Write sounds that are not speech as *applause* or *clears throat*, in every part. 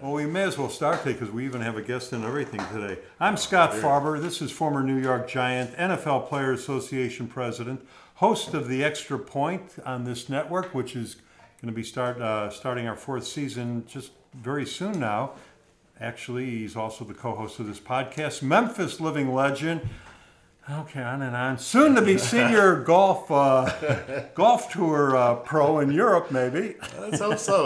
Well, we may as well start today because we even have a guest and everything today. I'm Scott Farber. This is former New York Giant, NFL Players Association president, host of the Extra Point on this network, which is going to be start uh, starting our fourth season just very soon now. Actually, he's also the co-host of this podcast. Memphis living legend. Okay, on and on. Soon to be senior *laughs* golf uh, golf tour uh, pro in Europe, maybe. Let's hope so.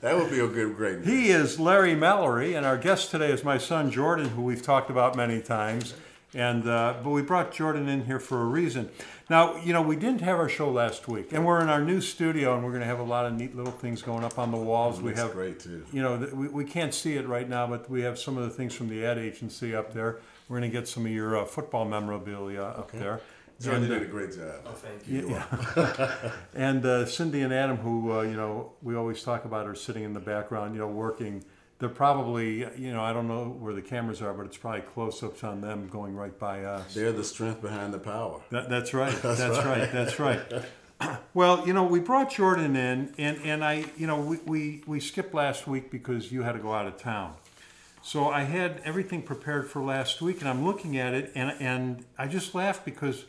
that would be a good, great. He is Larry Mallory, and our guest today is my son Jordan, who we've talked about many times. And uh, but we brought Jordan in here for a reason. Now, you know, we didn't have our show last week, and we're in our new studio, and we're going to have a lot of neat little things going up on the walls. we have great, too. You know, we, we can't see it right now, but we have some of the things from the ad agency up there. We're going to get some of your uh, football memorabilia up there. Jordan And, uh, did a great job. Oh, thank you. yeah. *laughs* and uh, Cindy and Adam, who uh, you know we always talk about, are sitting in the background, you know, working. They're probably, you know, I don't know where the cameras are, but it's probably close-ups on them going right by us. They're the strength behind the power. That, that's right. *laughs* That's, right. That's right. *laughs* Well, you know, we brought Jordan in, and, and I, you know, we, we, we skipped last week because you had to go out of town. So I had everything prepared for last week, and I'm looking at it, and, and I just laughed because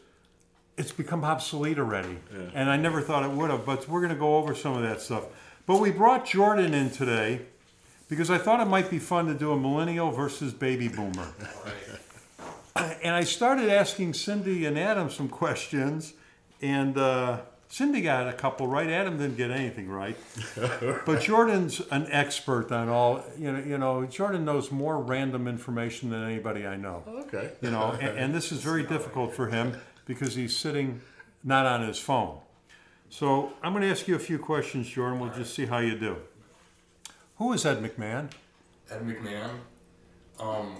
it's become obsolete already. And I never thought it would have, but we're going to go over some of that stuff. But we brought Jordan in today because I thought it might be fun to do a millennial versus baby boomer. and I started asking Cindy and Adam some questions, and uh, Cindy got a couple right. Adam didn't get anything right, but Jordan's an expert on all. You know, you know, Jordan knows more random information than anybody I know. Okay. You know, and, and this is very difficult for him because he's sitting not on his phone. So I'm going to ask you a few questions, Jordan. We'll just see how you do. Who is Ed McMahon? Ed McMahon. Um,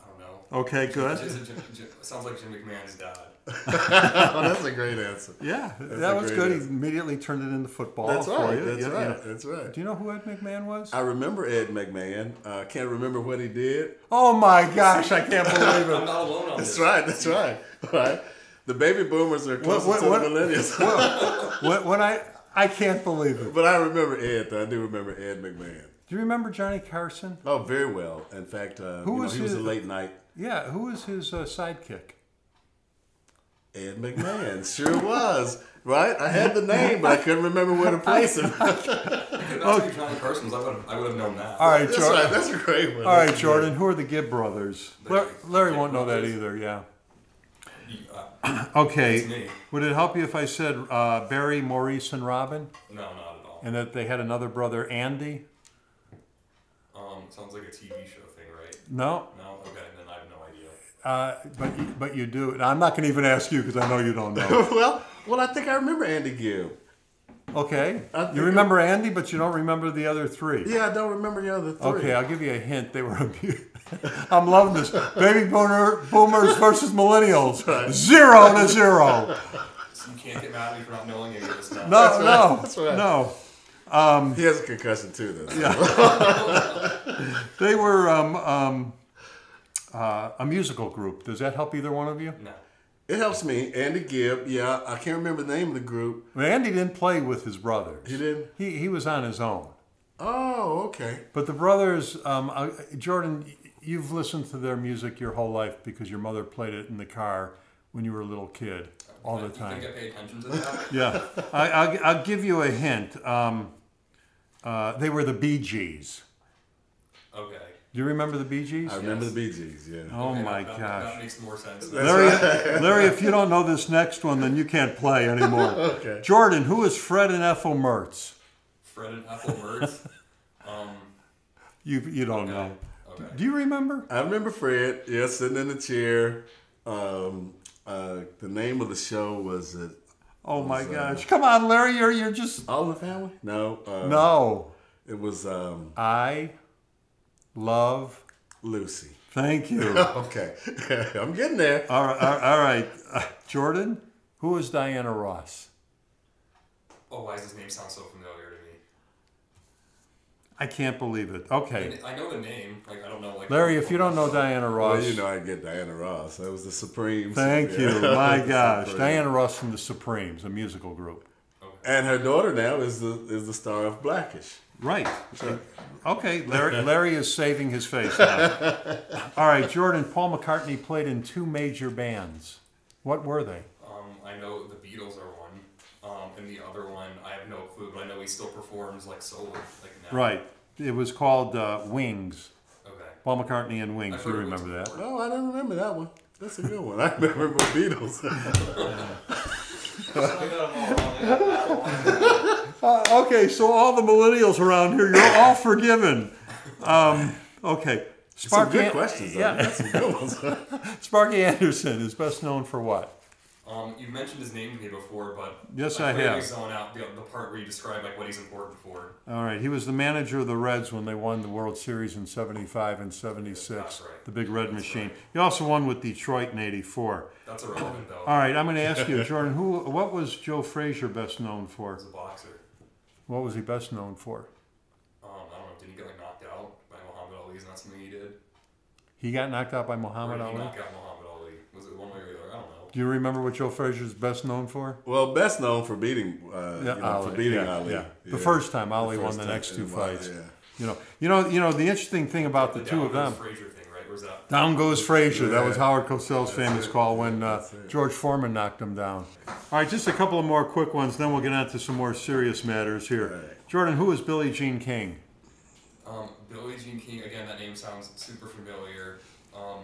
I don't know. Okay, good. Jim- Jim- Jim- sounds like Jim McMahon's dad. *laughs* oh, that's a great answer. Yeah, a that was great good. He immediately turned it into football That's for right. you. That's You- you right. know. That's right. Do you know who Ed McMahon was? I remember Ed McMahon. I uh, can't remember what he did. Oh my gosh, I can't *laughs* believe it. I'm not alone on That's this. right. That's right. Right. The baby boomers are closer what- to the millennials. *laughs* when, when I I can't believe it. but I remember Ed. Though. I do remember Ed McMahon. Do you remember Johnny Carson? Oh, very well. In fact, uh, Who you know, was he was a late night Yeah, who was his uh, sidekick? Ed McMahon. Sure was. Right? I had the name, but I couldn't remember where to place him. *laughs* If that's Johnny Carson was, I would have, I would have known that. All right, That's Jordan. right. That's a great one. All right, That's a Jordan. Who are the Gibb brothers? Larry, Larry won't know that brothers? either. Yeah. You- uh, *clears throat* Okay. Would it help you if I said uh, Barry, Maurice, and Robin, no, not at all. and that they had another brother, Andy? Um, sounds like a TV show thing, right? No. No? Okay, then I have no idea. Uh, but you- but you do. And I'm not going to even ask you because I know you don't know. *laughs* well, well, I think I remember Andy Gibb. Okay. I You think- remember Andy, but you don't remember the other three. Yeah, I don't remember the other three. Okay, I'll give you a hint. They were. *laughs* abu- I'm loving this. Baby boomer, boomers versus millennials. Zero to zero. So you can't get mad at me for not knowing any of this now. No, right, no, that's right. no. He has a concussion too, though. Yeah. *laughs* They were um, um, uh, a musical group. Does that help either one of you? No. It helps me. Andy Gibb. Yeah, I can't remember the name of the group. Well, Andy didn't play with his brothers. He didn't? He he was on his own. Oh, okay. But the brothers, um, uh, Jordan, you've listened to their music your whole life because your mother played it in the car when you were a little kid all the You time. think I pay attention to that? *laughs* Yeah, I, I'll, I'll give you a hint. Um, uh, they were the Bee Gees. Okay. Do you remember the Bee Gees? I remember the Bee Gees. Yeah. Oh Okay, my that, that- gosh. That makes more sense. Larry, *laughs* Larry, if you don't know this next one, then you can't play anymore. *laughs* Okay. Jordan, who is Fred and Ethel Mertz? Fred and Ethel Mertz. *laughs* um, You you don't okay. know. Okay. Do you remember? I remember Fred. Yeah, sitting in the chair. Um, uh, the name of the show was it Oh my Was, uh, gosh! Come on, Larry, you're you're just All in the Family? No. Uh, no. It was um, I love. Lucy. Thank you. *laughs* Okay. *laughs* I'm getting there. all right, all all right. Uh, Jordan, who is Diana Ross? Oh, why does his name sound so familiar to me? I can't believe it. Okay, I know the name. Like I don't know. Like Larry, if you don't know Diana Ross, Well, you know I get Diana Ross. That was the Supremes. thank you. *laughs* My gosh, Supremes. Diana Ross from the Supremes, a musical group. Okay. And her daughter now is the is the star of Blackish. Right. Okay, Larry, Larry is saving his face now. All right, Jordan, Paul McCartney played in two major bands. What were they? Um, I know the Beatles are one, um, and the other one I have no clue, but I know he still performs like solo, like now. Right. It was called uh, Wings. Okay. Paul McCartney and Wings. I've You remember that? No, I don't remember that one. That's a good one. I remember the Beatles. *laughs* Uh, okay, so all the millennials around here, you're all forgiven. Um, okay. Some good questions. Though. Yeah. Some good ones. *laughs* Sparky Anderson is best known for what? Um, you mentioned his name to me before, but Yes, I I have. zone out the, the part where you describe like what he's important for. All right, he was the manager of the Reds when they won the World Series in 75 and 76, That's right. the big red machine. He also won with Detroit in 84. That's irrelevant though. All right, I'm going to ask you, Jordan, who, what was Joe Frazier best known for? As a boxer, What was he best known for? um, I don't know. Did he get like knocked out by Muhammad Ali? Is that something he did? He got knocked out by Muhammad Ali. Do you remember what Joe Frazier is best known for? well, best known for beating, uh, you know, for beating yeah, Ali. yeah. The Yeah. first time Ali The won the time next two in my- fights. Yeah. You know, you know, you know. The interesting thing about the The two Down of them. Frazier thing, right? Or that? Down goes Frazier. That was Howard Cosell's famous it. call when uh, George Foreman knocked him down. All right, just a couple of more quick ones, then we'll get on to some more serious matters here. Right. Jordan, who is Billie Jean King? Um, Billie Jean King. Again, that name sounds super familiar. Um,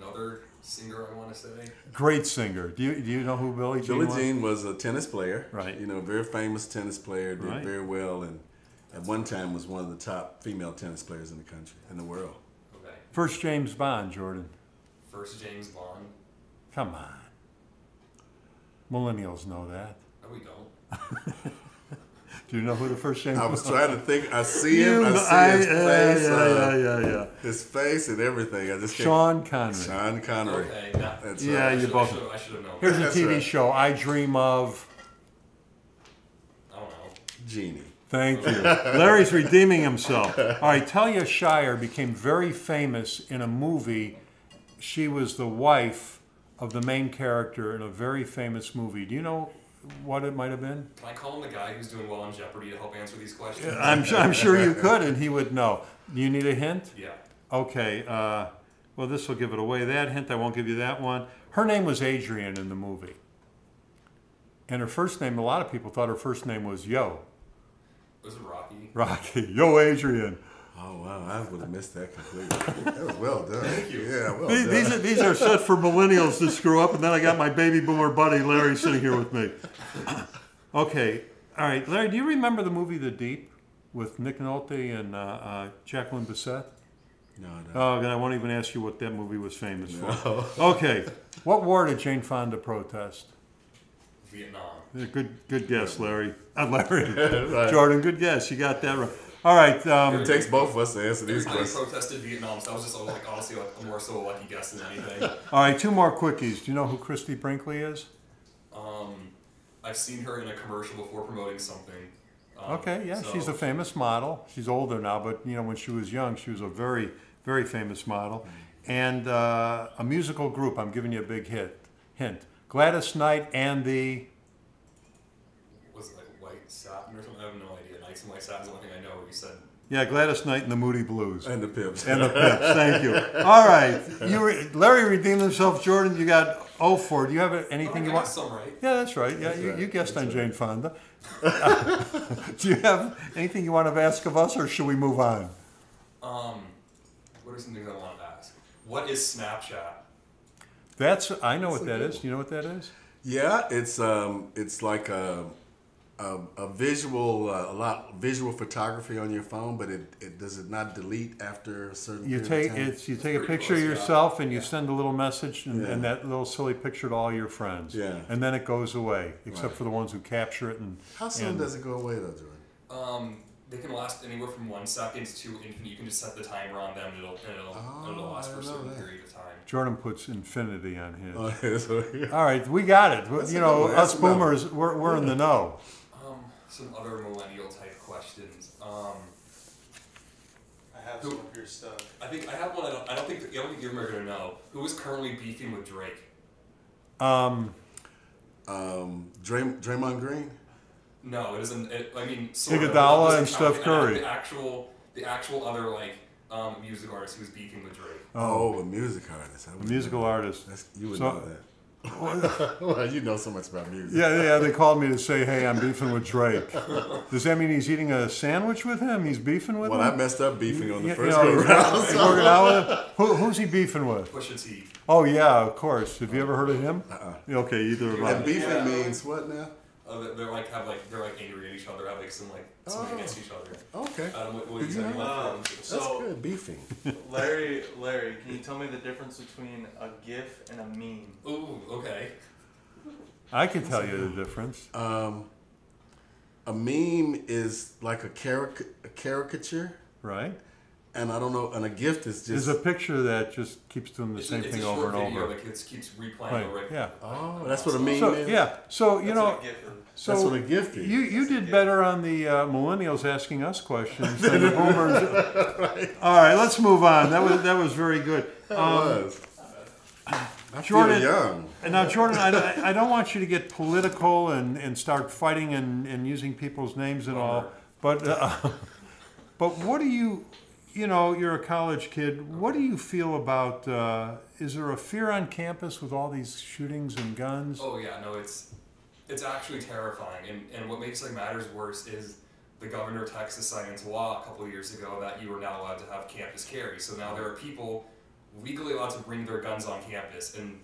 another singer I want to say. Great singer. Do you do you know who Billie Jean Billie was? Jean was a tennis player. Right. You know, very famous tennis player. Did Right. very well, and at one time was one of the top female tennis players in the country, in the world. Okay. First James Bond, Jordan. First James Bond. Come on. Millennials know that. No, we don't. *laughs* Do you know who the first James I was trying to think. I see him. You I see I- his yeah, face. yeah, uh, yeah, yeah, yeah. His face and everything. I just can't. Sean Connery. Sean Connery. Okay. Now, That's Yeah, right. you both- I should have known. Here's a TV right. show I dream of. I don't know. Genie. Thank you. *laughs* Larry's redeeming himself. All right, Talia Shire became very famous in a movie. She was the wife of the main character in a very famous movie. Do you know what it might have been? Can I call him the guy who's doing well on Jeopardy to help answer these questions? I'm, su- I'm sure you could, and he would know. Do you need a hint? Yeah. Okay, uh, well, this will give it away. That hint, I won't give you that one. Her name was Adrian in the movie. And her first name, a lot of people thought her first name was Yo. Was it Rocky? Rocky. Yo, Adrian. Oh wow, I would have missed that completely. that was well done. Thank you. Yeah, well These, done. these, are, these are set for millennials to screw up, and then I got my baby boomer buddy Larry sitting here with me. Okay, all right, Larry, do you remember the movie The Deep with Nick Nolte and uh, uh, Jacqueline Bisset? no, no. Oh, God, I won't even ask you what that movie was famous for. *laughs* Okay, what war did Jane Fonda protest? Vietnam. Good, good guess, Larry. Uh, Larry, *laughs* Right. Jordan, good guess. You got that right. All right. Um, It takes both of us to answer these Everybody questions. protested Vietnam, so I was just like honestly like a more so a lucky guess than anything. all right, two more quickies. Do you know who Christie Brinkley is? Um, I've seen her in a commercial before promoting something. Um, Okay, yeah, so- she's a famous model. She's older now, but you know when she was young, she was a very, very famous model. And uh, a musical group. I'm giving you a big hit. Hint: Gladys Knight and the. Was it like White Satin or something? I have no idea. Nights and White Satin is the only thing I know. You said Yeah, Gladys Knight and the Moody Blues. And the pips. And the Pips. Thank you. All right, you re- Larry redeemed himself. Jordan, you got oh four. Do you have anything think you want? got some right. Yeah, that's right. Yeah, you, right. you guessed on That's Jane Fonda. *laughs* Do you have anything you want to ask of us, or should we move on? Um, what are some things I want to ask? What is Snapchat? That's I know what a that good is. You know what that is? Yeah, it's um, it's like a a, a visual, uh, a lot visual photography on your phone, but it, it does it not delete after a certain. You take of time? it's you take a picture of close, yeah. yourself and you send a little message and, Yeah. and that little silly picture to all your friends. Yeah. And then it goes away, except Right. for the ones who capture it and. How soon and- does it go away though, Jordan? Um, they can last anywhere from one second to infinite. You can just set the timer on them, and it'll and it'll, and it'll Oh, last for a certain that. period of time. Jordan puts infinity on his. *laughs* Oh, yeah, so, yeah. All right, we got it. That's you know, good one. That's us a number. boomers, we're, we're in the know. Some other millennial type questions. Um, I have Who- some of your stuff. I think I have one. I don't. I don't think. I don't think you're gonna know. Who is currently beefing with Drake? Um, Um, Dray, Draymond Green. No, it isn't. It, I mean, Iguodala sort of, it doesn't and count. Steph Curry. The actual, the actual other like um, music artist who's beefing with Drake. Oh, a music artist. A musical artist. That's, you would So- know that. *laughs* well, you know so much about music. Yeah, yeah, they called me to say, hey, I'm beefing with Drake. Does that mean he's eating a sandwich with him? He's beefing with him? Well, I messed up beefing on the You- first you go know, round. he's *laughs* working out with him? Who, who's he beefing with? Pusha T. Oh, yeah, of course. Have you ever heard of him? Uh-uh. Okay, either of And us. beefing Yeah. means what now? Uh, they- they're like have like they're like angry at each other, have like some like something Oh. against each other. Okay, Um, what, what Did you you said know? Um, from- that's So- good. Beefing. *laughs* Larry, Larry, can you tell me the difference between a GIF and a meme? Ooh, okay. I can tell you the difference. Um, a meme is like a, caric- a caricature, Right? And I don't know, and a gift is There's just. a picture that just keeps doing the It's, same a, it's thing a over short and video over. that gets, keeps replaying Right, over. yeah. oh, that's what a meme So, is. yeah, so, you That's know, what a GIF so that's what a gift is. you, you did better on the uh, millennials asking us questions than the *laughs* boomers. All right, let's move on. That was, that was very good. It Um, was. I Jordan- feel young. And now, Jordan, I, I don't want you to get political and, and start fighting and, and using people's names and all, but uh, *laughs* but what do you, you know, you're a college kid. What do you feel about? Uh, is there a fear on campus with all these shootings and guns? Oh yeah, no, it's it's actually terrifying, and and what makes like matters worse is the governor of Texas signed into law a couple of years ago that you are now allowed to have campus carry. So now there are people legally allowed to bring their guns on campus, and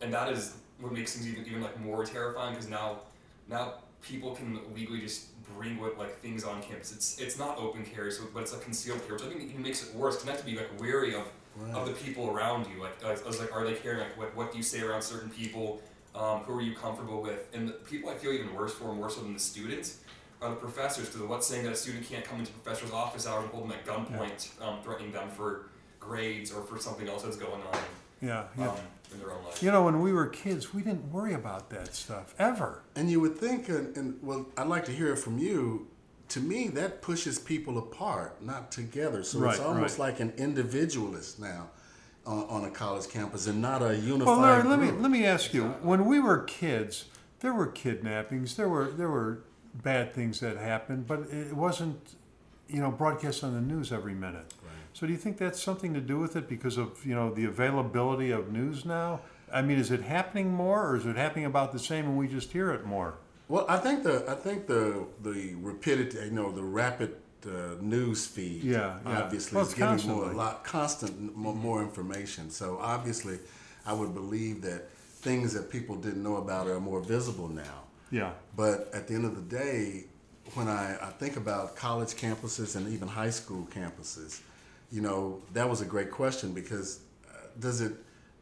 and that is what makes things even even like more terrifying because now now people can legally just bring what like things on campus. It's it's not open carry, so but it's like concealed carry, which I think even makes it worse. 'cause you have to be like wary of of the people around you. Like, I was, like, are they caring? Like, what, what do you say around certain people? Um, who are you comfortable with? And the people I feel even worse for, more so than the students, are the professors. Because what's saying that a student can't come into professor's office hours and hold them at gunpoint, um, threatening them for grades or for something else that's going on Yeah, yeah. um, in their own life. You know, when we were kids, we didn't worry about that stuff ever. And you would think, and, and well, I'd like to hear it from you. To me, that pushes people apart, not together. So it's almost right. like an individualist now on, on a college campus, and not a unified. Well, Larry, let me let me ask you: When we were kids, there were kidnappings, there were there were bad things that happened, but it wasn't, you know, broadcast on the news every minute. So, do you think that's something to do with it because of you know the availability of news now? I mean, is it happening more, or is it happening about the same, and we just hear it more? Well, I think the I think the the rapidity, you know, the rapid uh, news feed, Yeah, yeah. obviously Well, is it's giving more a lot constant more, more information. So obviously, I would believe that things that people didn't know about are more visible now. Yeah, But at the end of the day, when I, I think about college campuses and even high school campuses, you know, that was a great question because uh, does it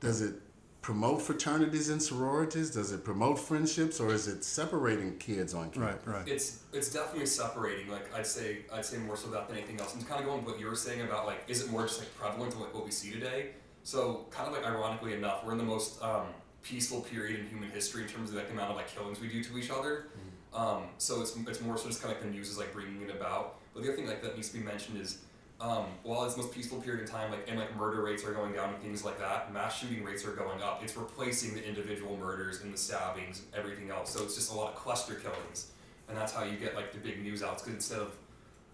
does it promote fraternities and sororities? Does it promote friendships, or is it separating kids on campus? right, right. It's it's definitely separating. Like I'd say I'd say more so that than anything else. And kind of going with what you were saying about like is it more just like prevalent to like what we see today? So kind of like ironically enough, we're in the most um, peaceful period in human history in terms of like the amount of like killings we do to each other. Um, so it's, it's more so just kind of like the news is like bringing it about. But the other thing like that needs to be mentioned is um, while it's the most peaceful period of time, like and like murder rates are going down and things like that, mass shooting rates are going up. It's replacing the individual murders and the stabbings, and everything else. So it's just a lot of cluster killings, and that's how you get like the big news outs. Because instead of,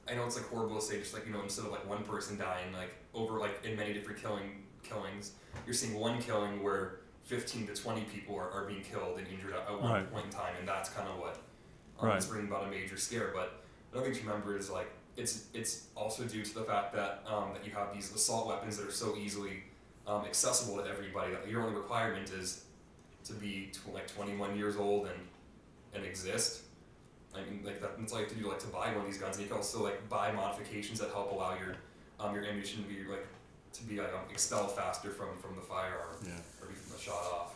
I know it's like horrible to say, just like you know, instead of like one person dying, like over like in many different killing killings, you're seeing one killing where 15 to 20 people are, are being killed and injured at, at one Right. point in time, and that's kind of what um, Right. is bringing about a major scare. But another thing to remember is like it's it's also due to the fact that um, that you have these assault weapons that are so easily um, accessible to everybody that your only requirement is to be tw- like 21 years old and and exist. I mean, like that, that's all you have to do, like to buy one of these guns. And you can also like buy modifications that help allow your um, your ammunition to be like to be like, um, expelled faster from from the firearm Yeah. or be shot off.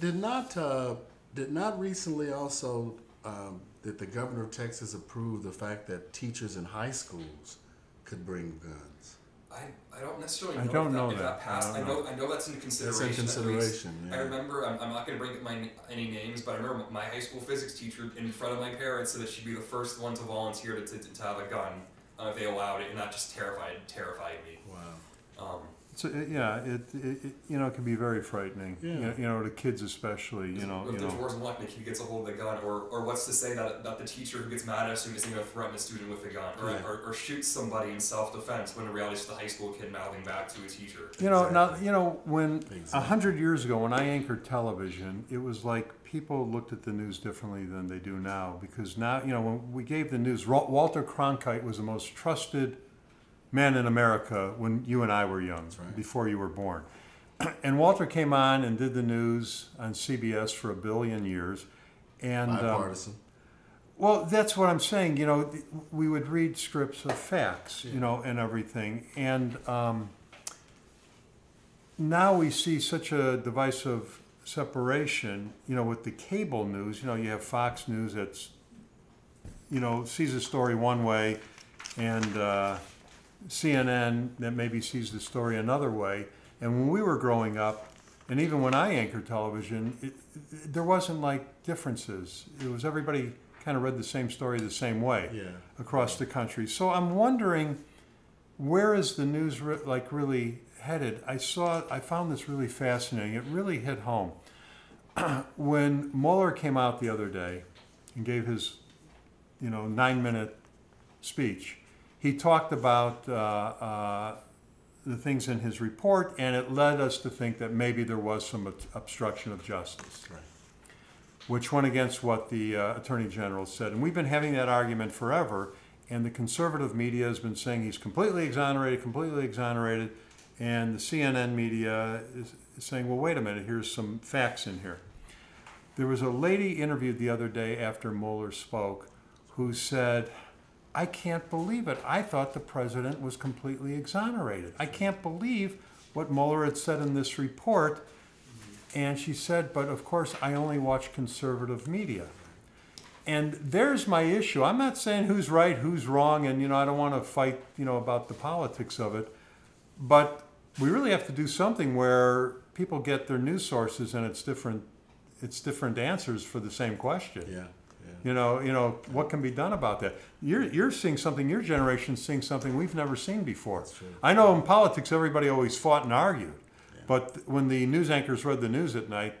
Did not uh, did not recently also um, did the governor of Texas approved the fact that teachers in high schools could bring guns? I, I don't necessarily I know don't if that, know if that. that passed. I I, don't know I know that's in consideration. That's consideration. in at least. consideration. I remember, I'm, I'm not going to bring up my, any names, but I remember my high school physics teacher in front of my parents said that she'd be the first one to volunteer to, to, to have a gun uh, if they allowed it, and that just terrified terrified me. Wow. Um, It's a, uh, yeah, it, it, it you know it can be very frightening. You, Yeah. know, you know, to kids especially. You know, if you there's know. wars in luck, the kid gets a hold of the gun, or, or what's to say that, that the teacher who gets mad at a student isn't going to threaten a student with a gun, or, Yeah. or, or shoots somebody in self-defense when in reality it's the high school kid mouthing back to a teacher. You know, now you know when a Exactly. hundred years ago, when I anchored television, it was like people looked at the news differently than they do now. Because now, you know, when we gave the news, Walter Cronkite was the most trusted man in America when you and I were young, right. before you were born. *clears throat* And Walter came on and did the news on CBS for a billion years, and um, Bipartisan. well, that's what I'm saying. You know, th- we would read scripts of facts, you know, and everything. And um, now we see such a divisive separation, you know, with the cable news. You know, you have Fox News that's, you know, sees a story one way, and uh, CNN that maybe sees the story another way. And when we were growing up, and even when I anchored television, it, it, there wasn't like differences. It was everybody kind of read the same story the same way Yeah. across the country. So I'm wondering, where is the news re- like really headed? I saw, I found this really fascinating. It really hit home. *clears throat* when Mueller came out the other day and gave his, you know, nine-minute speech, he talked about uh, uh, the things in his report, and it led us to think that maybe there was some obstruction of justice Right. which went against what the uh, Attorney General said. And we've been having that argument forever, and the conservative media has been saying he's completely exonerated, completely exonerated, and the CNN media is is saying, well, wait a minute, here's some facts in here. There was a lady interviewed the other day after Mueller spoke who said, I can't believe it. I thought the president was completely exonerated. I can't believe what Mueller had said in this report. And she said, but of course, I only watch conservative media. And there's my issue. I'm not saying who's right, who's wrong, and you know, I don't want to fight, you know, about the politics of it. But we really have to do something where people get their news sources and it's different it's different answers for the same question. Yeah. Yeah. You know, you know, what can be done about that? You're you're seeing something, your generation's seeing something we've never seen before. I know in politics everybody always fought and argued. But when the news anchors read the news at night,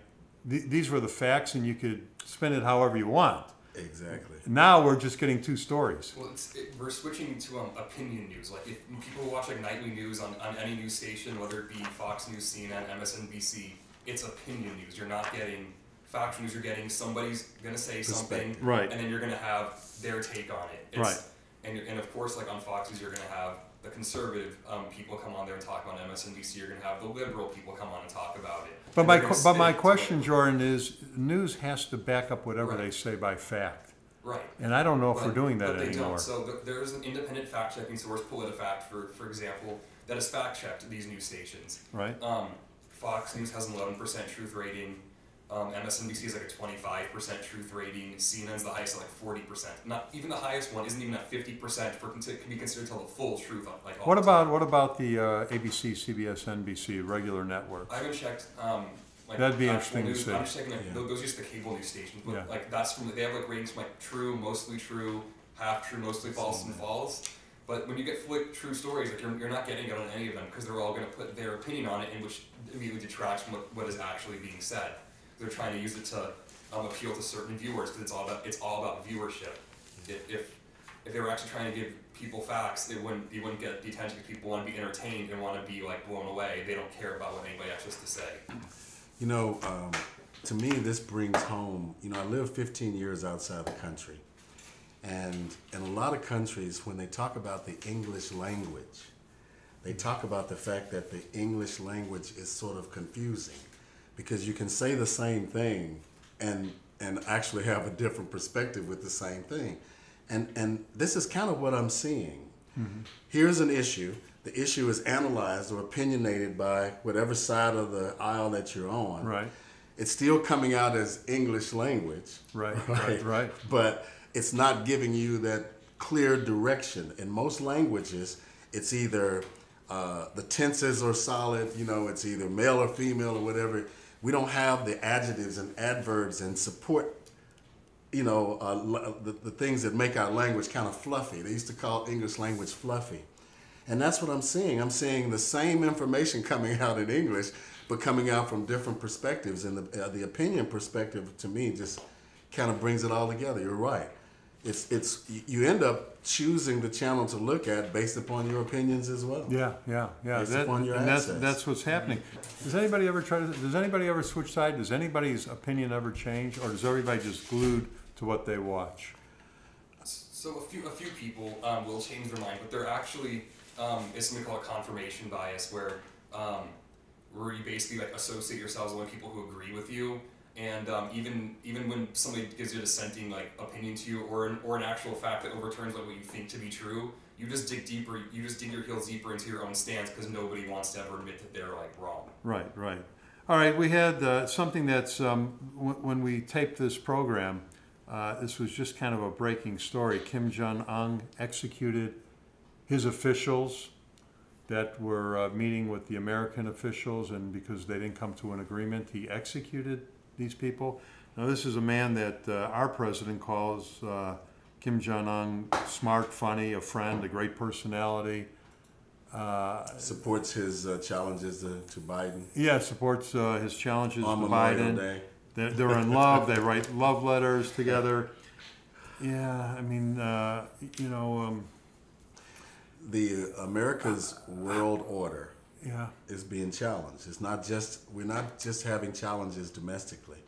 th- these were the facts and you could spin it however you want. Exactly. Now we're just getting two stories. Well, it's, it, we're switching to um, opinion news. Like if people watch like nightly news on, on any news station, whether it be Fox News, CNN, MSNBC, it's opinion news. You're not getting factual news. You're getting somebody's gonna say something, Right. and then you're gonna have their take on it. It's, Right. And, and of course, like on Fox News, you're gonna have the conservative um, people come on there and talk about MSNBC. You're gonna have the liberal people come on and talk about it. But And my they're gonna que- but my spin it to question, Jordan, is news has to back up whatever Right. they say by fact. right. And I don't know if we're doing that but they anymore. Don't. So th- there is an independent fact checking source, PolitiFact, for, for example, that has fact checked these news stations. Right? Um, Fox News has an 11% truth rating. Um, MSNBC is like a 25% truth rating. CNN's the highest at like 40%. Not even the highest one isn't even at 50% for can be considered to tell the full truth. on- Like all What about time. what about the uh, ABC, CBS, NBC regular networks? I haven't checked. Um, like That'd be actual interesting to see. I'm just checking. Like, Yeah. Those are just the cable news stations. But Yeah. like that's from they have like ratings from like true, mostly true, half true, mostly false, and false. But when you get fully true stories, like you're, you're not getting it on any of them because they're all going to put their opinion on it, in which immediately detracts from what, what is actually being said. They're trying to use it to um, appeal to certain viewers because it's all about it's all about viewership. If, if if they were actually trying to give people facts, they wouldn't you wouldn't get the attention because people want to be entertained and want to be like blown away. They don't care about what anybody else has to say. You know, um, to me, this brings home. You know, I lived 15 years outside the country, and in a lot of countries, when they talk about the English language, they talk about the fact that the English language is sort of confusing, because you can say the same thing and and actually have a different perspective with the same thing, and and this is kind of what I'm seeing. Here's an issue. The issue is analyzed or opinionated by whatever side of the aisle that you're on. Right. It's still coming out as English language. *laughs* Right, right, right. But it's not giving you that clear direction. In most languages, it's either uh, the tenses are solid, you know, it's either male or female or whatever. We don't have the adjectives and adverbs and support you know, uh, the, the things that make our language kind of fluffy. They used to call English language fluffy. And that's what I'm seeing. I'm seeing the same information *laughs* coming out in English, but coming out from different perspectives. And the, uh, the opinion perspective to me just kind of brings it all together. You're right. It's, it's, you end up choosing the channel to look at based upon your opinions as well. Yeah, yeah, yeah. Based That- upon your and that's, access. that's what's happening. Does anybody ever try to, does anybody ever switch side? Does anybody's opinion ever change? Or is everybody just glued to what they watch? So a few a few people um, will change their mind, but they're actually um, it's something called confirmation bias, where um, where you basically like associate yourselves with people who agree with you, and um, even even when somebody gives you a dissenting like opinion to you, or an, or an actual fact that overturns like what you think to be true, you just dig deeper. You just dig your heels deeper into your own stance because nobody wants to ever admit that they're like wrong. Right, right. All right, we had uh, something that's, um, w- when we taped this program, uh, this was just kind of a breaking story. Kim Jong un executed his officials that were uh, meeting with the American officials, and because they didn't come to an agreement, he executed these people. Now, this is a man that uh, our president calls uh, Kim Jong un smart, funny, a friend, a great personality. Uh, Supports his uh, challenges to, to Biden yeah, supports uh, his challenges on to Biden. Day. They're, they're in love. They write *laughs* love letters together. Yeah, I mean, uh, you know, um, The America's world order yeah, is being challenged. It's not just we're not just having challenges domestically.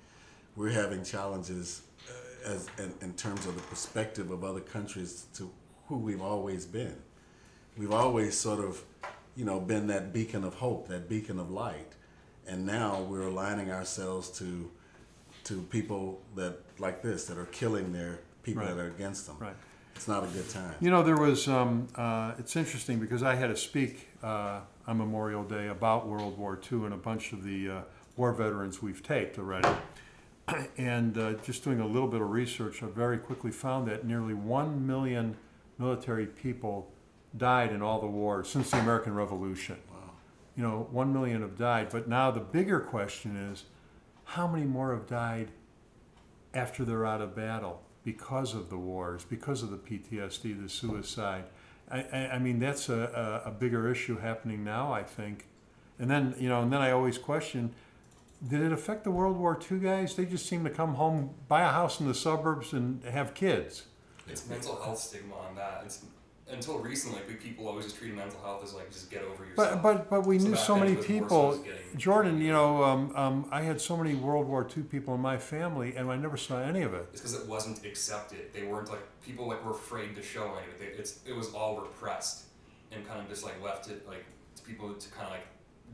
We're having challenges uh, as in, in terms of the perspective of other countries to who we've always been. We've always sort of, you know, been that beacon of hope, that beacon of light, and now we're aligning ourselves to to people that like this that are killing their people Right. that are against them. right. It's not a good time. You know, there was. Um, uh, it's interesting because I had to speak uh, on Memorial Day about World War II and a bunch of the uh, war veterans we've taped already. *clears throat* And uh, just doing a little bit of research, I very quickly found that nearly one million military people died in all the wars since the American Revolution. Wow. You know, one million have died. But now the bigger question is, how many more have died after they're out of battle because of the wars, because of the PTSD, the suicide. I, I, mean, that's a, a, a bigger issue happening now, I think. And then, you know, and then I always question, did it affect the World War II guys? They just seem to come home, buy a house in the suburbs, and have kids. It's mental health stigma on that. It's until recently, like, people always just treated mental health as like just get over yourself. But but but we So knew so many it was more so people. Jordan, you know, um, um, I had so many World War II people in my family, and I never saw any of it. It's because it wasn't accepted. They weren't like people like were afraid to show any of it. It's it was all repressed and kind of just like left it like to people to kind of like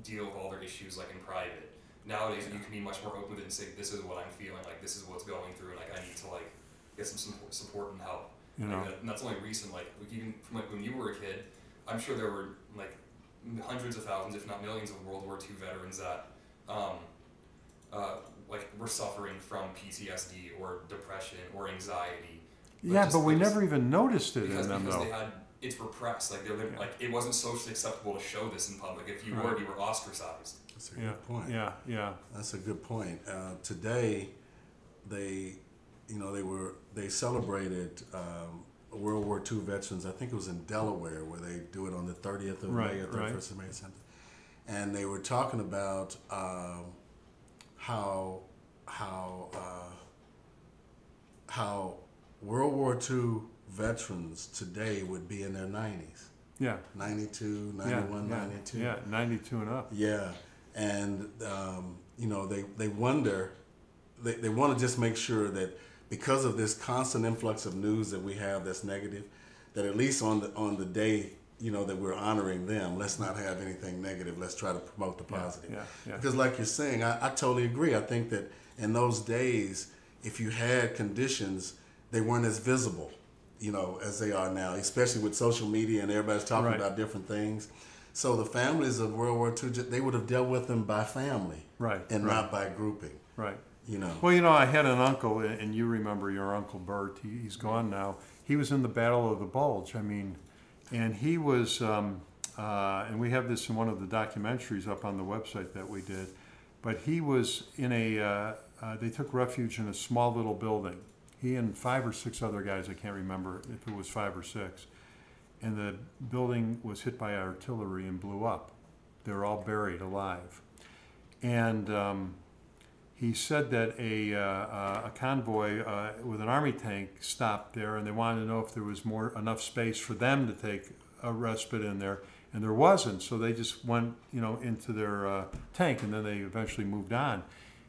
deal with all their issues like in private. Nowadays you can be much more open with it and say this is what I'm feeling like this is what's going through and like I need to like get some support and help. You Like, know. that- and that's only recent. Like like, even from like when you were a kid, I'm sure there were like hundreds of thousands, if not millions, of World War II veterans that um, uh, like were suffering from PTSD or depression or anxiety. But Yeah, just- but we it was- never even noticed it because in them, because though. they had it's repressed. Like they were Yeah. like it wasn't socially acceptable to show this in public. If you Right. were, you were ostracized. That's a Yeah, good point. yeah, yeah. That's a good point. Uh, today, they, you know, they were they celebrated um, World War II veterans. I think it was in Delaware where they do it on the 30th of Right, May at the right. First American Center, and they were talking about um, how how uh, how World War II veterans today would be in their 90s, Yeah. 92, Yeah, 91, yeah, 92. yeah, 92 and up. Yeah, and um, you know they they wonder, they, they want to just make sure that because of this constant influx of news that we have that's negative, that at least on the on the day you know that we're honoring them, let's not have anything negative. Let's try to promote the positive. Yeah, yeah. Because like you're saying, I, I totally agree. I think that in those days, if you had conditions, they weren't as visible, you know, as they are now, especially with social media and everybody's talking Right. about different things. So the families of World War II, they would have dealt with them by family Right, and right. not by grouping, Right. You know. Well, you know, I had an uncle, and you remember your Uncle Bert. He, he's gone now. He was in the Battle of the Bulge. I mean, and he was, um, uh, and we have this in one of the documentaries up on the website that we did. But he was in a, uh, uh, they took refuge in a small little building. He and five or six other guys, I can't remember if it was five or six. and the building was hit by artillery and blew up. They were all buried alive. And um, he said that a, uh, a convoy uh, with an army tank stopped there, and they wanted to know if there was more enough space for them to take a respite in there, and there wasn't. So they just went, you know, into their uh, tank, and then they eventually moved on.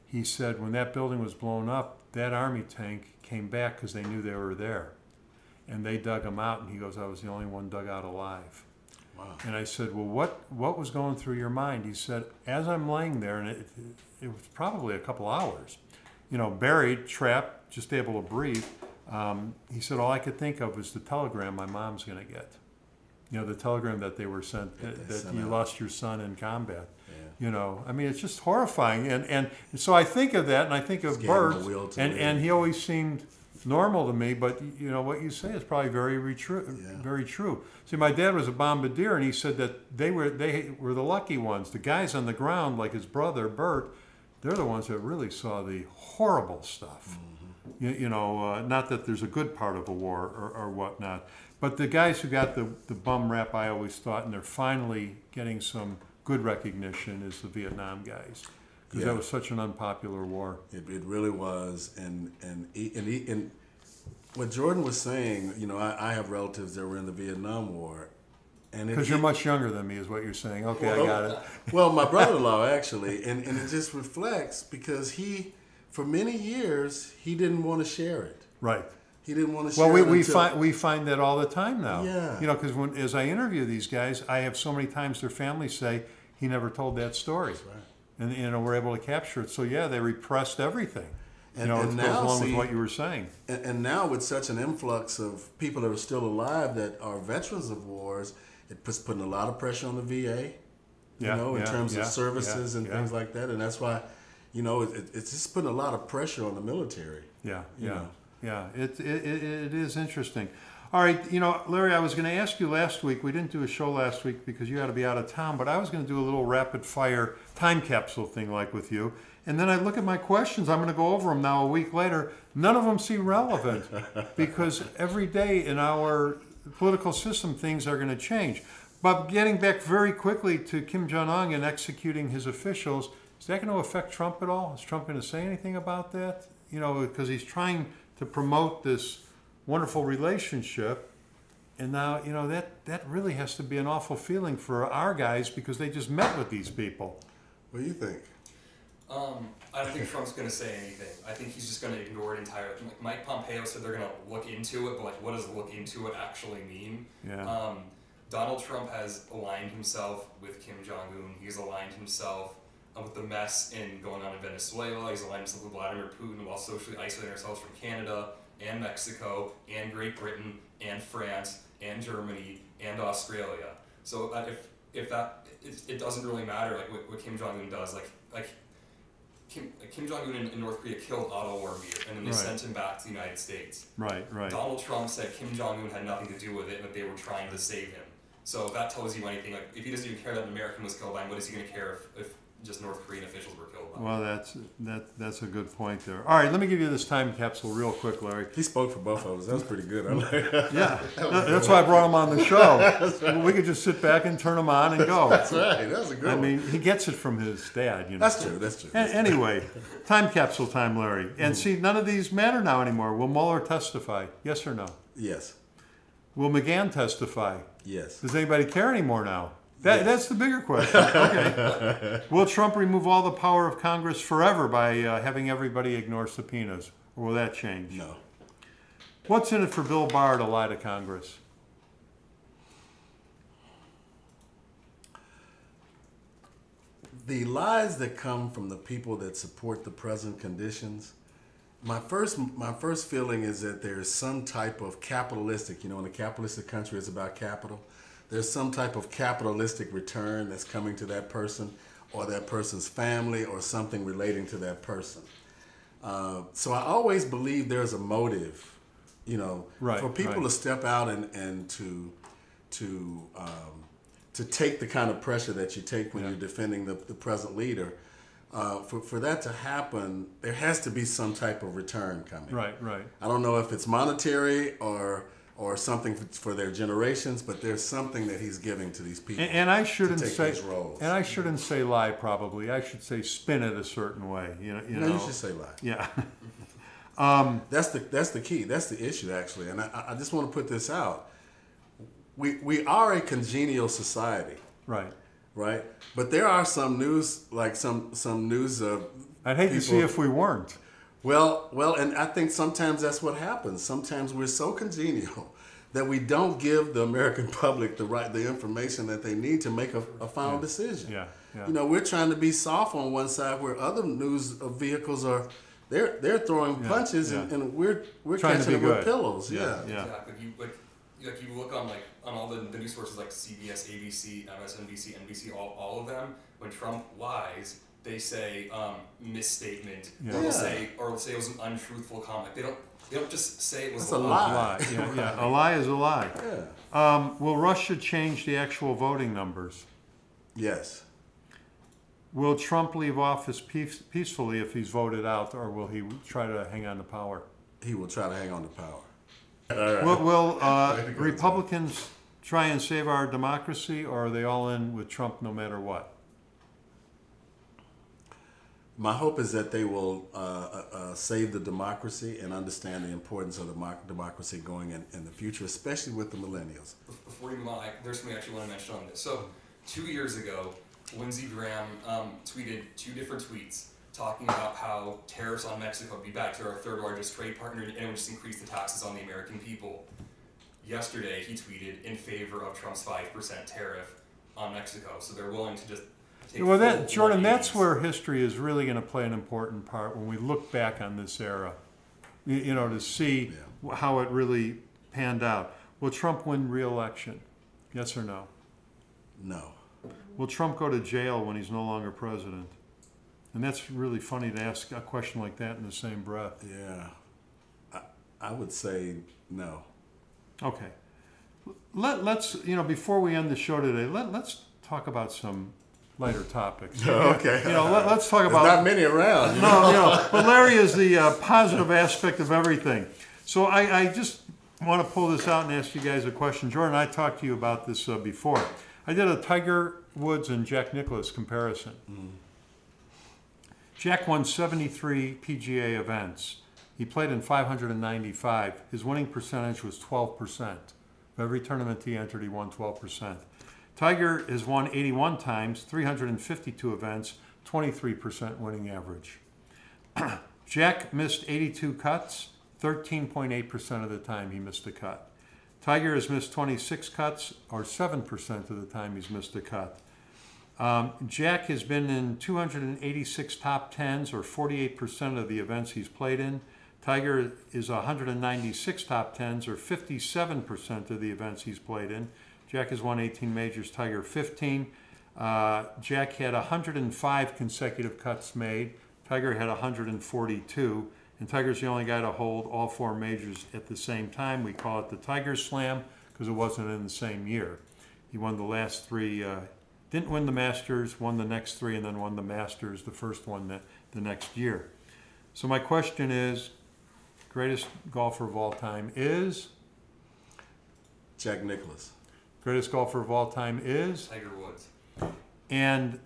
He said when that building was blown up, that army tank came back because they knew they were there, and they dug them out. And he goes, "I was the only one dug out alive." Wow. And I said, "Well, what what was going through your mind?" He said, "As I'm laying there, and it, it was probably a couple hours, you know, buried, trapped, just able to breathe." Um, he said, "All I could think of was the telegram my mom's going to get. You know, the telegram that they were sent That that, that you out. lost your son in combat." Yeah. You know, I mean, it's just horrifying, and and so I think of that, and I think of Just gave him a Bert, and and he always seemed normal to me. But you know what you say is probably very re- true. Yeah. Very true. See, my dad was a bombardier, and he said that they were they were the lucky ones. The guys on the ground, like his brother Bert, they're the ones that really saw the horrible stuff. Mm-hmm. You, you know, uh, not that there's a good part of a war or, or whatnot, but the guys who got the, the bum rap, I always thought, and they're finally getting some good recognition, is the Vietnam guys. Because Yeah. that was such an unpopular war. It, it really was, and and he- and he, and what Jordan was saying, you know, I, I have relatives that were in the Vietnam War, and Because you're much younger than me, is what you're saying. Okay, I Well, got it. *laughs* Well, my brother-in-law *laughs* actually, and, and it just reflects because he, for many years, he didn't want to share it. Right. He didn't want to share Well, we, we find we find that all the time now. Yeah. You know, because when as I interview these guys, I have so many times their families say he never told that story, right. And you know we're able to capture it. So yeah, they repressed everything. And- you know, and it goes now, along see- with what you were saying. And, and now with such an influx of people that are still alive that are veterans of wars, it puts putting a lot of pressure on the VA. You Yeah, know, in yeah, terms yeah, of services and things like that, and that's why, you know, it, it, it's just putting a lot of pressure on the military. Yeah, yeah, know. yeah. It, it, it is interesting. All right, you know, Larry, I was going to ask you last week. We didn't do a show last week because you had to be out of town, but I was going to do a little rapid fire time capsule thing like with you. And then I look at my questions. I'm going to go over them now a week later. None of them seem relevant *laughs* because every day in our political system, things are going to change. But getting back very quickly to Kim Jong Un and executing his officials, is that going to affect Trump at all? Is Trump going to say anything about that? You know, because he's trying to promote this wonderful relationship. And now, you know, that, that really has to be an awful feeling for our guys because they just met with these people. What do you think? Um, I don't think Trump's going to say anything. I think he's just going to ignore it entirely. Like Mike Pompeo said they're going to look into it, but like, what does look into it actually mean? Yeah. Um, Donald Trump has aligned himself with Kim Jong Un. He's aligned himself with the mess in going on in Venezuela. He's aligned himself with Vladimir Putin while socially isolating ourselves from Canada and Mexico and Great Britain and France and Germany and Australia. So that if if that it, it doesn't really matter like what, what Kim Jong Un does like like Kim, Kim Jong Un in, in North Korea killed Otto Warmbier and then they Right. sent him back to the United States. Right, right. Donald Trump said Kim Jong Un had nothing to do with it and that they were trying to save him. So if that tells you anything, like if he doesn't even care that an American was killed by him, what is he going to care if, if just North Korean officials were killed by him? Well, that's that. That's a good point there. All right, let me give you this time capsule real quick, Larry. He spoke for both of us. That was pretty good. I like that. Yeah, that's why I brought him on the show. *laughs* We could just sit back and turn him on and go. That's right. That was a good I one. mean, he gets it from his dad, you know. that's true. That's true. A- anyway, time capsule time, Larry. And see, none of these matter now anymore. Will Mueller testify? Yes or no? Yes. Will McGahn testify? Yes. Does anybody care anymore now? That, That's the bigger question. Okay. *laughs* will Trump remove all the power of Congress forever by uh, having everybody ignore subpoenas? Or will that change? No. What's in it for Bill Barr to lie to Congress? the lies that come from the people that support the present conditions my first my first feeling is that there's some type of capitalistic you know in a capitalistic country it's about capital there's some type of capitalistic return that's coming to that person or that person's family or something relating to that person uh, so i always believe there's a motive you know Right, for people right. to step out and, and to to um, to take the kind of pressure that you take when Yeah. you're defending the, the present leader. Uh, for, for that to happen, there has to be some type of return coming. Right, right. I don't know if it's monetary or or something for their generations, but there's something that he's giving to these people. And, and I shouldn't say, roles. and I shouldn't say lie. Probably, I should say spin it a certain way. You know, you no, know. you should say lie. yeah. *laughs* Um, that's the that's the key. That's the issue actually. And I, I just want to put this out. We we are a congenial society, right. right? But there are some news like some some news of. I'd hate to see if we weren't. Well, well, and I think sometimes that's what happens. Sometimes we're so congenial *laughs* that we don't give the American *laughs* public the right the information that they need to make a, a final decision. Yeah, yeah. You know, we're trying to be soft on one side where other news uh, vehicles are they're they're throwing punches and, yeah. and we're we're Trying to catching be them with pillows. Yeah, Yeah. yeah. Exactly. You like, like you look on like on all the, the news sources like CBS, ABC, MSNBC, NBC, all, all of them. When Trump lies, they say um, misstatement, Yeah. or they'll say, or they'll say it was an untruthful comment. They don't. They don't just say it was That's a a lie. lie. Lie. Yeah, yeah. *laughs* A lie is a lie. Yeah. Um, will Russia change the actual voting numbers? Yes. Will Trump leave office peace, peacefully if he's voted out, or will he try to hang on to power? He will try to hang on to power. All right. Will, will uh, Way to go, Republicans try and save our democracy, or are they all in with Trump no matter what? My hope is that they will uh, uh, uh, save the democracy and understand the importance of the democracy going in, in the future, especially with the millennials. Before we move on, there's something I actually want to mention on this. So, two years ago, Lindsey Graham um, tweeted two different tweets talking about how tariffs on Mexico would be back to our third largest trade partner and it would just increase the taxes on the American people. Yesterday, he tweeted in favor of Trump's 5% tariff on Mexico. So they're willing to just Well, that Jordan, that's where history is really going to play an important part when we look back on this era. You, you know, to see Yeah. how it really panned out. Will Trump win re-election? Yes or no? No. Will Trump go to jail when he's no longer president? And that's really funny to ask a question like that in the same breath. Yeah. I, I would say no. Okay. Let, let's, you know, before we end the show today, let, let's talk about some lighter topics. *laughs* okay. You know, let, let's talk There's about. not many around. you know? no, know, *laughs* but Larry is the uh, positive aspect of everything. So I, I just want to pull this out and ask you guys a question. Jordan, I talked to you about this uh, before. I did a Tiger Woods and Jack Nicklaus comparison. Jack won 73 PGA events. He played in 595. His winning percentage was 12%. Of every tournament he entered, he won 12%. Tiger has won 81 times, 352 events, 23% winning average. *clears throat* Jack missed 82 cuts, 13.8% of the time he missed a cut. Tiger has missed 26 cuts, or 7% of the time he's missed a cut. Um, Jack has been in 286 top 10s, or 48% of the events he's played in. Tiger is 196 top 10s, or 57% of the events he's played in. Jack has won 18 majors, Tiger 15. Uh, Jack had 105 consecutive cuts made. Tiger had 142. And Tiger's the only guy to hold all four majors at the same time. We call it the Tiger Slam because it wasn't in the same year. He won the last three, uh, didn't win the Masters, won the next three, and then won the Masters, the first one that, the next year. So my question is, greatest golfer of all time is? Jack Nicklaus. Greatest golfer of all time is? Tiger Woods. And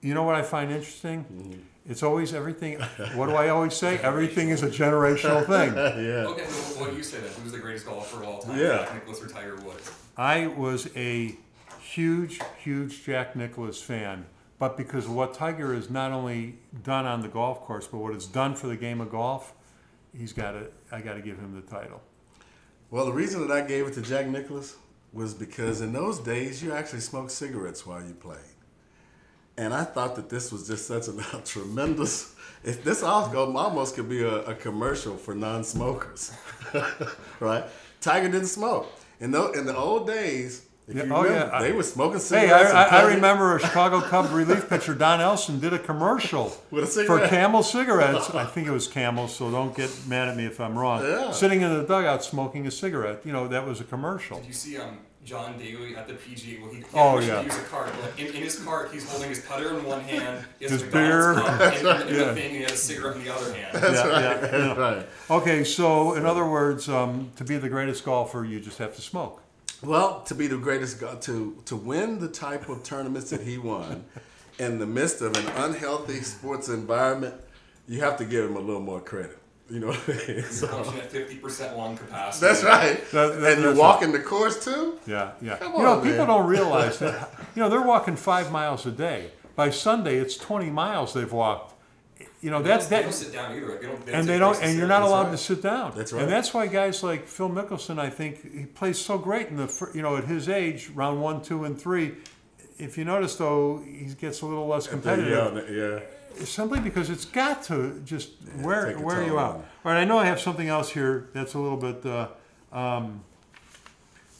you know what I find interesting? Mm-hmm. It's always everything. What do I always say? Everything is a generational thing. *laughs* yeah. Okay, so what do you say then? Who's the greatest golfer of all time? Yeah. Jack Nicklaus or Tiger Woods? I was a huge, huge Jack Nicklaus fan, but because of what Tiger has not only done on the golf course, but what it's done for the game of golf, he's got to. I got to give him the title. Well, the reason that I gave it to Jack Nicklaus was because in those days you actually smoked cigarettes while you played. And I thought that this was just such a, *laughs* tremendous. If this almost could be a, a commercial for non-smokers, *laughs* right? Tiger didn't smoke. In the in the old days, if Yeah, you oh, remember, yeah, I- they were smoking Hey, cigarettes. I, I, I remember a Chicago Cub relief pitcher, Don Elston, did a commercial *laughs* with a for. Camel cigarettes. *laughs* I think it was Camel, so don't get mad at me if I'm wrong. Yeah. Sitting in the dugout smoking a cigarette. You know, that was a commercial. Did you see um John Daly at the PGA. Well, he, he Oh, yeah. use a cart. But in, in his cart, he's holding his putter in one hand, he His beer. McDonald's cup in, in Yeah. the thing, and he has a cigarette in the other hand. That's Yeah, right. yeah, That's yeah. right. Okay, so in other words, um, to be the greatest golfer, you just have to smoke. Well, to be the greatest, go- to to win the type of tournaments that he won, in the midst of an unhealthy sports environment, you have to give him a little more credit. You know, what so, at 50% lung capacity. that's right. That- that- and you're that's walking the course too. Yeah, yeah. Come you know, on, people don't realize that. *laughs* You know, they're walking five miles a day. By Sunday, it's twenty miles they've walked. You know, that's don't, they don't that. sit down either. Like, they don't, they And they don't, and you're not allowed to sit down. That's right. And that's why guys like Phil Mickelson, I think, he plays so great in the, you know, at his age, round one, two, and three. If you notice, though, he gets a little less competitive. Yeah, yeah simply because it's got to just wear take wear you out. All right, I know I have something else here that's a little bit. Uh, um,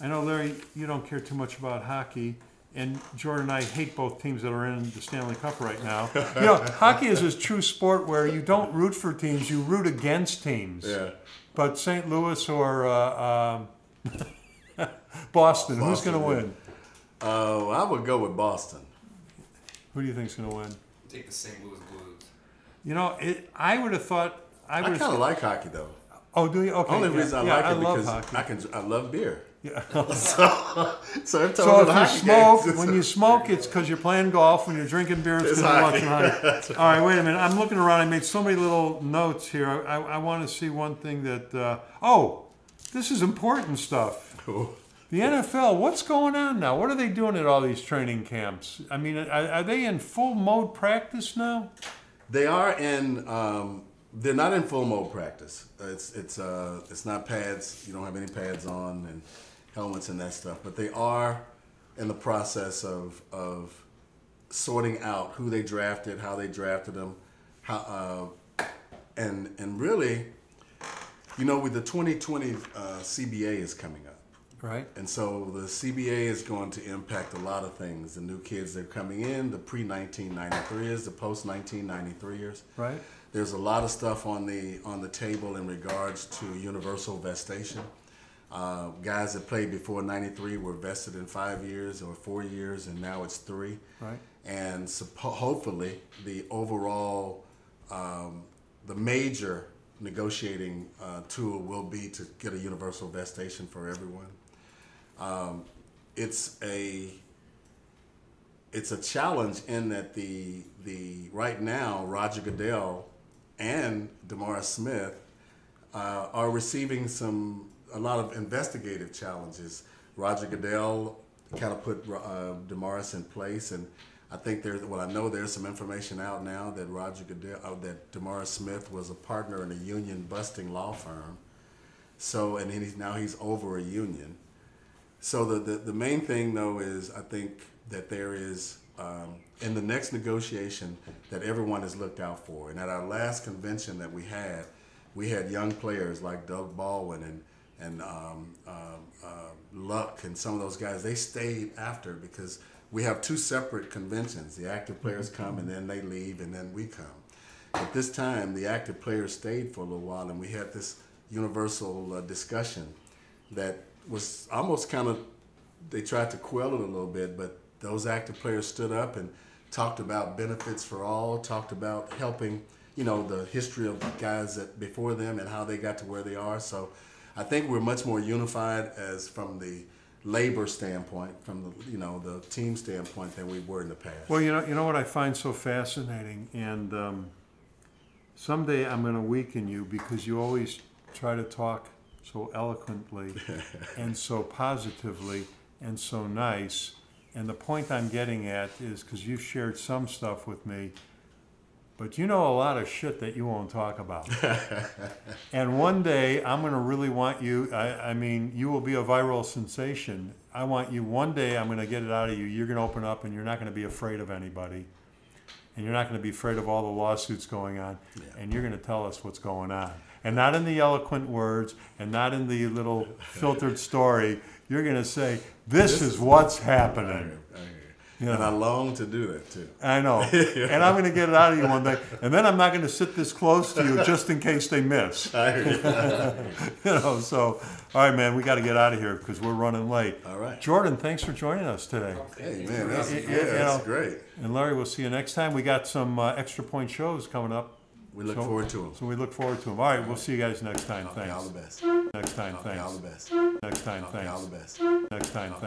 I know Larry, you don't care too much about hockey, and Jordan and I hate both teams that are in the Stanley Cup right now. *laughs* you know, hockey is a true sport where you don't root for teams; you root against teams. yeah. But St. Louis or uh, um, *laughs* Boston, who's going to yeah. win? Uh, I would go with Boston. Who do you think's going to win? Take the St. Louis Blues. You know, it, I would have thought. I I would kind of like hockey though. Oh, do you? Okay. Only yeah. reason I yeah, like I it because hockey. I can I love beer. Yeah. *laughs* so, so every time So if you smoke, games, when you smoke, it's because you're playing golf. When you're drinking beer, it's because you're watching hockey. *laughs* All right, wait a minute. I'm looking around. I made so many little notes here. I, I, I want to see one thing that. Uh, oh, this is important stuff. Cool. The NFL. What's going on now? What are they doing at all these training camps? I mean, are, are they in full mode practice now? They are in. Um, they're not in full mode practice. It's it's uh it's not pads. You don't have any pads on and helmets and that stuff. But they are in the process of of sorting out who they drafted, how they drafted them, how uh, and and really, you know, with the 2020 uh, CBA is coming up. Right. And so the CBA is going to impact a lot of things. The new kids that are coming in, the pre 1993ers, the post 1993ers. Right. There's a lot of stuff on the on the table in regards to universal vestation. Uh, guys that played before '93 were vested in five years or four years, and now it's three. Right. And suppo- hopefully, the overall, um, the major negotiating uh, tool will be to get a universal vestation for everyone. Um, it's a it's a challenge in that the the right now Roger Goodell and Demar Smith uh, are receiving some a lot of investigative challenges. Roger Goodell kind of put uh, DeMaurice in place, and I think there's well, I know there's some information out now that Roger Goodell, uh, that DeMaurice Smith was a partner in a union busting law firm. So, and he's now he's over a union. So the, the, the main thing though is I think that there is um, in the next negotiation that everyone is looked out for. And at our last convention that we had, we had young players like Doug Baldwin and and um, um, uh, Luck and some of those guys. They stayed after because we have two separate conventions. The active players come and then they leave and then we come. At this time, the active players stayed for a little while and we had this universal uh, discussion that was almost kind of they tried to quell it a little bit, but those active players stood up and talked about benefits for all, talked about helping, you know, the history of guys that before them and how they got to where they are. So I think we're much more unified as from the labor standpoint, from the you know the team standpoint than we were in the past. Well, you know, you know what I find so fascinating, and um, someday I'm going to weaken you because you always try to talk so eloquently *laughs* and so positively and so nice. And the point I'm getting at is because you've shared some stuff with me, but you know a lot of shit that you won't talk about. *laughs* and one day I'm going to really want you, I, I mean, you will be a viral sensation. I want you, one day I'm going to get it out of you. You're going to open up and you're not going to be afraid of anybody. And you're not going to be afraid of all the lawsuits going on. And you're going to tell us what's going on. And not in the eloquent words and not in the little filtered story. You're going to say, this, is what's happening. I hear you. You And I long to do that too. I know. *laughs* And I'm going to get it out of you one day. And then I'm not going to sit this close to you just in case they miss. *laughs* I hear you. *laughs* You know, so, all right, man, we got to get out of here because we're running late. All right. Jordan, thanks for joining us today. Hey man, that's, You- yeah, you- that's know, great. And Larry, we'll see you next time. We got some uh, extra point shows coming up. We look So- forward to them. So we look forward to them. All right, we'll see you guys next time. Thanks. all the best. Next time, Okay, all thanks. the best. Next time, Okay, all the best. Next time, thanks.